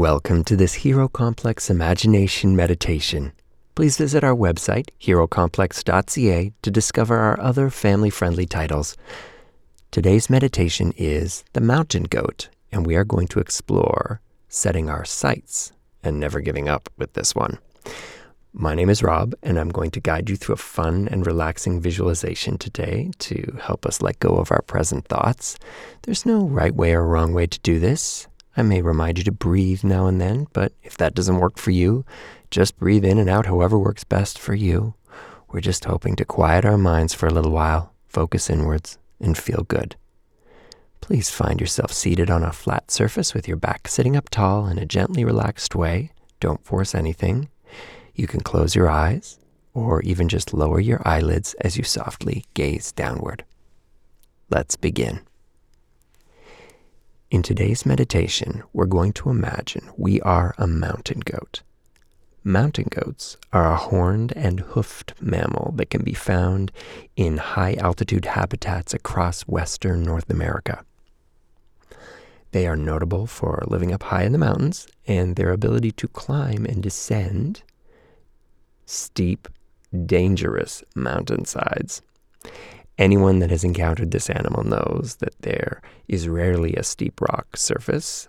Welcome to this Hero Complex Imagination Meditation. Please visit our website, herocomplex.ca, to discover our other family friendly titles. Today's meditation is The Mountain Goat, and we are going to explore setting our sights and never giving up with this one. My name is Rob, and I'm going to guide you through a fun and relaxing visualization today to help us let go of our present thoughts. There's no right way or wrong way to do this. I may remind you to breathe now and then, but if that doesn't work for you, just breathe in and out however works best for you. We're just hoping to quiet our minds for a little while, focus inwards, and feel good. Please find yourself seated on a flat surface with your back sitting up tall in a gently relaxed way. Don't force anything. You can close your eyes or even just lower your eyelids as you softly gaze downward. Let's begin. In today's meditation, we're going to imagine we are a mountain goat. Mountain goats are a horned and hoofed mammal that can be found in high altitude habitats across western North America. They are notable for living up high in the mountains and their ability to climb and descend steep, dangerous mountainsides. Anyone that has encountered this animal knows that there is rarely a steep rock surface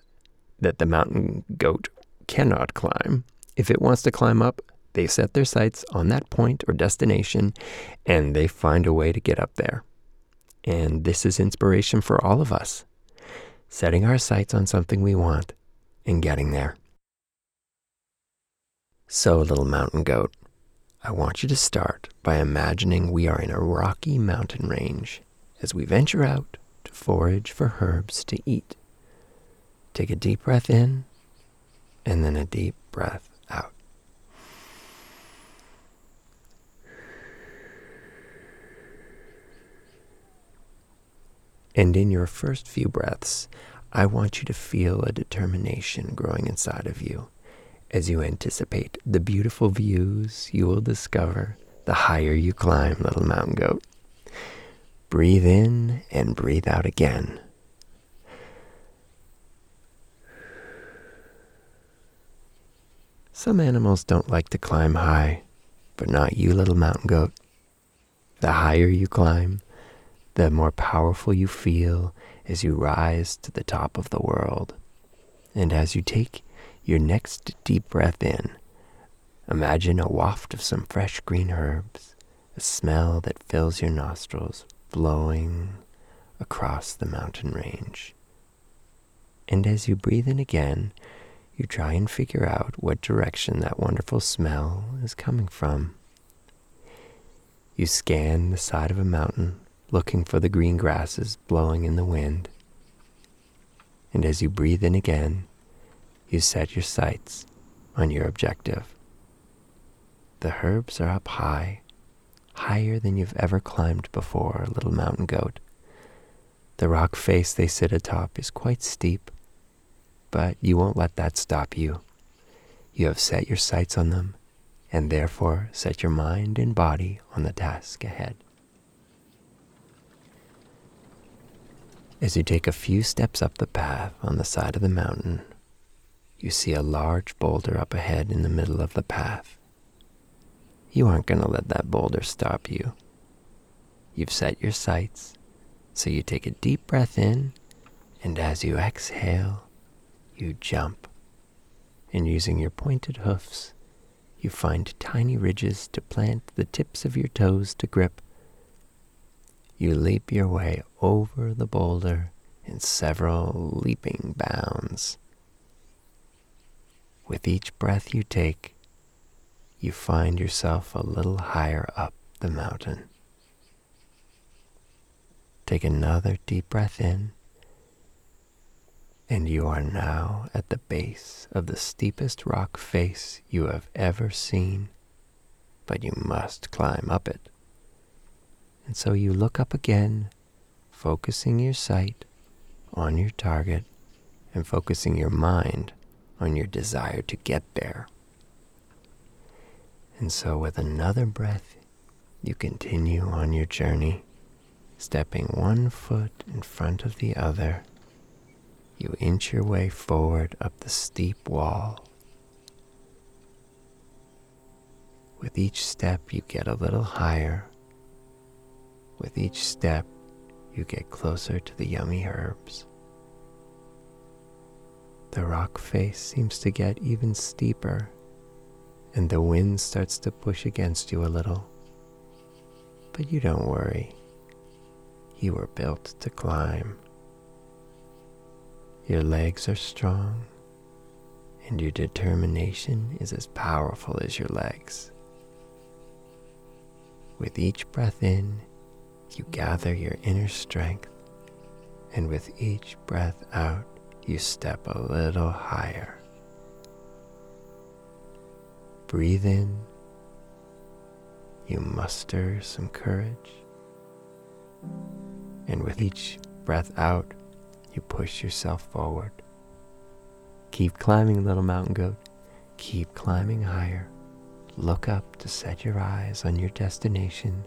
that the mountain goat cannot climb. If it wants to climb up, they set their sights on that point or destination and they find a way to get up there. And this is inspiration for all of us setting our sights on something we want and getting there. So, little mountain goat, I want you to start by imagining we are in a rocky mountain range as we venture out to forage for herbs to eat. Take a deep breath in and then a deep breath out. And in your first few breaths, I want you to feel a determination growing inside of you as you anticipate the beautiful views you will discover the higher you climb, little mountain goat. Breathe in and breathe out again. Some animals don't like to climb high, but not you, little mountain goat. The higher you climb, the more powerful you feel as you rise to the top of the world. And as you take your next deep breath in, imagine a waft of some fresh green herbs, a smell that fills your nostrils, blowing across the mountain range. And as you breathe in again, you try and figure out what direction that wonderful smell is coming from. You scan the side of a mountain, looking for the green grasses blowing in the wind. And as you breathe in again, you set your sights on your objective. The herbs are up high, higher than you've ever climbed before, little mountain goat. The rock face they sit atop is quite steep, but you won't let that stop you. You have set your sights on them, and therefore set your mind and body on the task ahead. As you take a few steps up the path on the side of the mountain, you see a large boulder up ahead in the middle of the path. You aren't going to let that boulder stop you. You've set your sights, so you take a deep breath in, and as you exhale, you jump. And using your pointed hoofs, you find tiny ridges to plant the tips of your toes to grip. You leap your way over the boulder in several leaping bounds. With each breath you take, you find yourself a little higher up the mountain. Take another deep breath in, and you are now at the base of the steepest rock face you have ever seen, but you must climb up it. And so you look up again, focusing your sight on your target and focusing your mind on your desire to get there. And so, with another breath, you continue on your journey, stepping one foot in front of the other. you inch your way forward up the steep wall. With each step, you get a little higher. With each step, you get closer to the yummy herbs. The rock face seems to get even steeper, and the wind starts to push against you a little. But you don't worry. You were built to climb. Your legs are strong, and your determination is as powerful as your legs. With each breath in, you gather your inner strength, and with each breath out, you step a little higher. Breathe in, you muster some courage, and with each breath out, you push yourself forward. Keep climbing, little mountain goat. Keep climbing higher. Look up to set your eyes on your destination,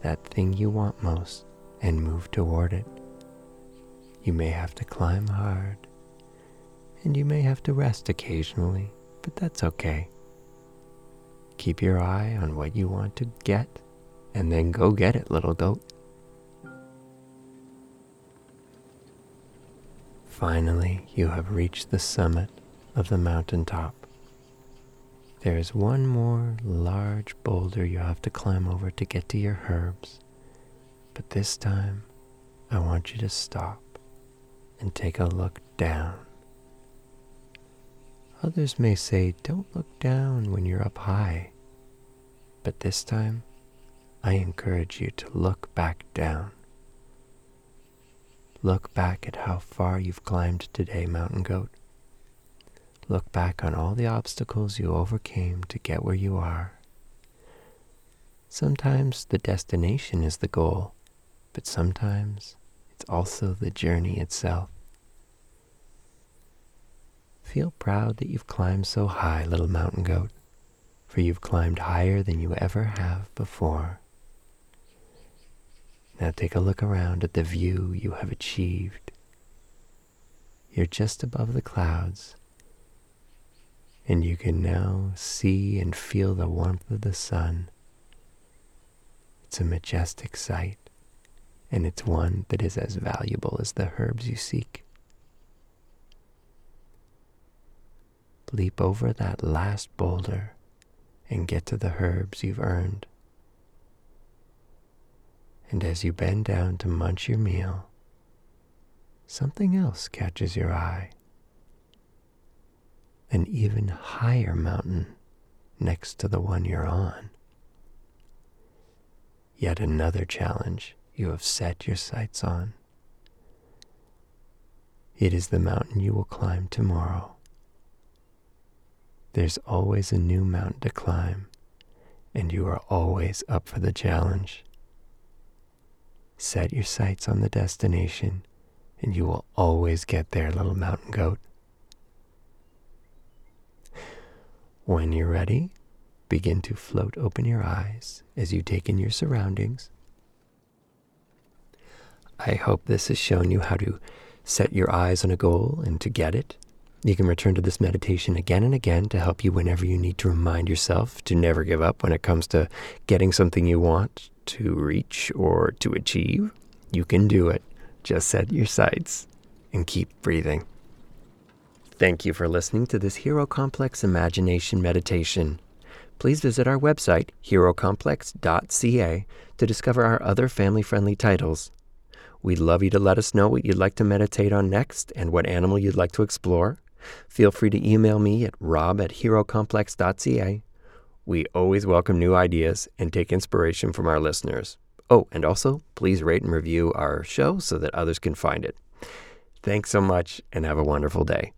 that thing you want most, and move toward it. You may have to climb hard, and you may have to rest occasionally, but that's okay. Keep your eye on what you want to get, and then go get it, little goat. Finally, you have reached the summit of the mountain top. There is one more large boulder you have to climb over to get to your herbs, but this time I want you to stop and take a look down. Others may say, don't look down when you're up high, but this time I encourage you to look back down. Look back at how far you've climbed today, Mountain Goat. Look back on all the obstacles you overcame to get where you are. Sometimes the destination is the goal, but sometimes it's also the journey itself. Feel proud that you've climbed so high, little mountain goat, for you've climbed higher than you ever have before. Now take a look around at the view you have achieved. You're just above the clouds, and you can now see and feel the warmth of the sun. It's a majestic sight, and it's one that is as valuable as the herbs you seek. Leap over that last boulder and get to the herbs you've earned. And as you bend down to munch your meal, something else catches your eye an even higher mountain next to the one you're on. Yet another challenge you have set your sights on. It is the mountain you will climb tomorrow. There's always a new mountain to climb, and you are always up for the challenge. Set your sights on the destination, and you will always get there, little mountain goat. When you're ready, begin to float open your eyes as you take in your surroundings. I hope this has shown you how to set your eyes on a goal and to get it. You can return to this meditation again and again to help you whenever you need to remind yourself to never give up when it comes to getting something you want to reach or to achieve. You can do it. Just set your sights and keep breathing. Thank you for listening to this Hero Complex Imagination Meditation. Please visit our website, herocomplex.ca, to discover our other family friendly titles. We'd love you to let us know what you'd like to meditate on next and what animal you'd like to explore. Feel free to email me at rob at herocomplex.ca. We always welcome new ideas and take inspiration from our listeners. Oh, and also, please rate and review our show so that others can find it. Thanks so much and have a wonderful day.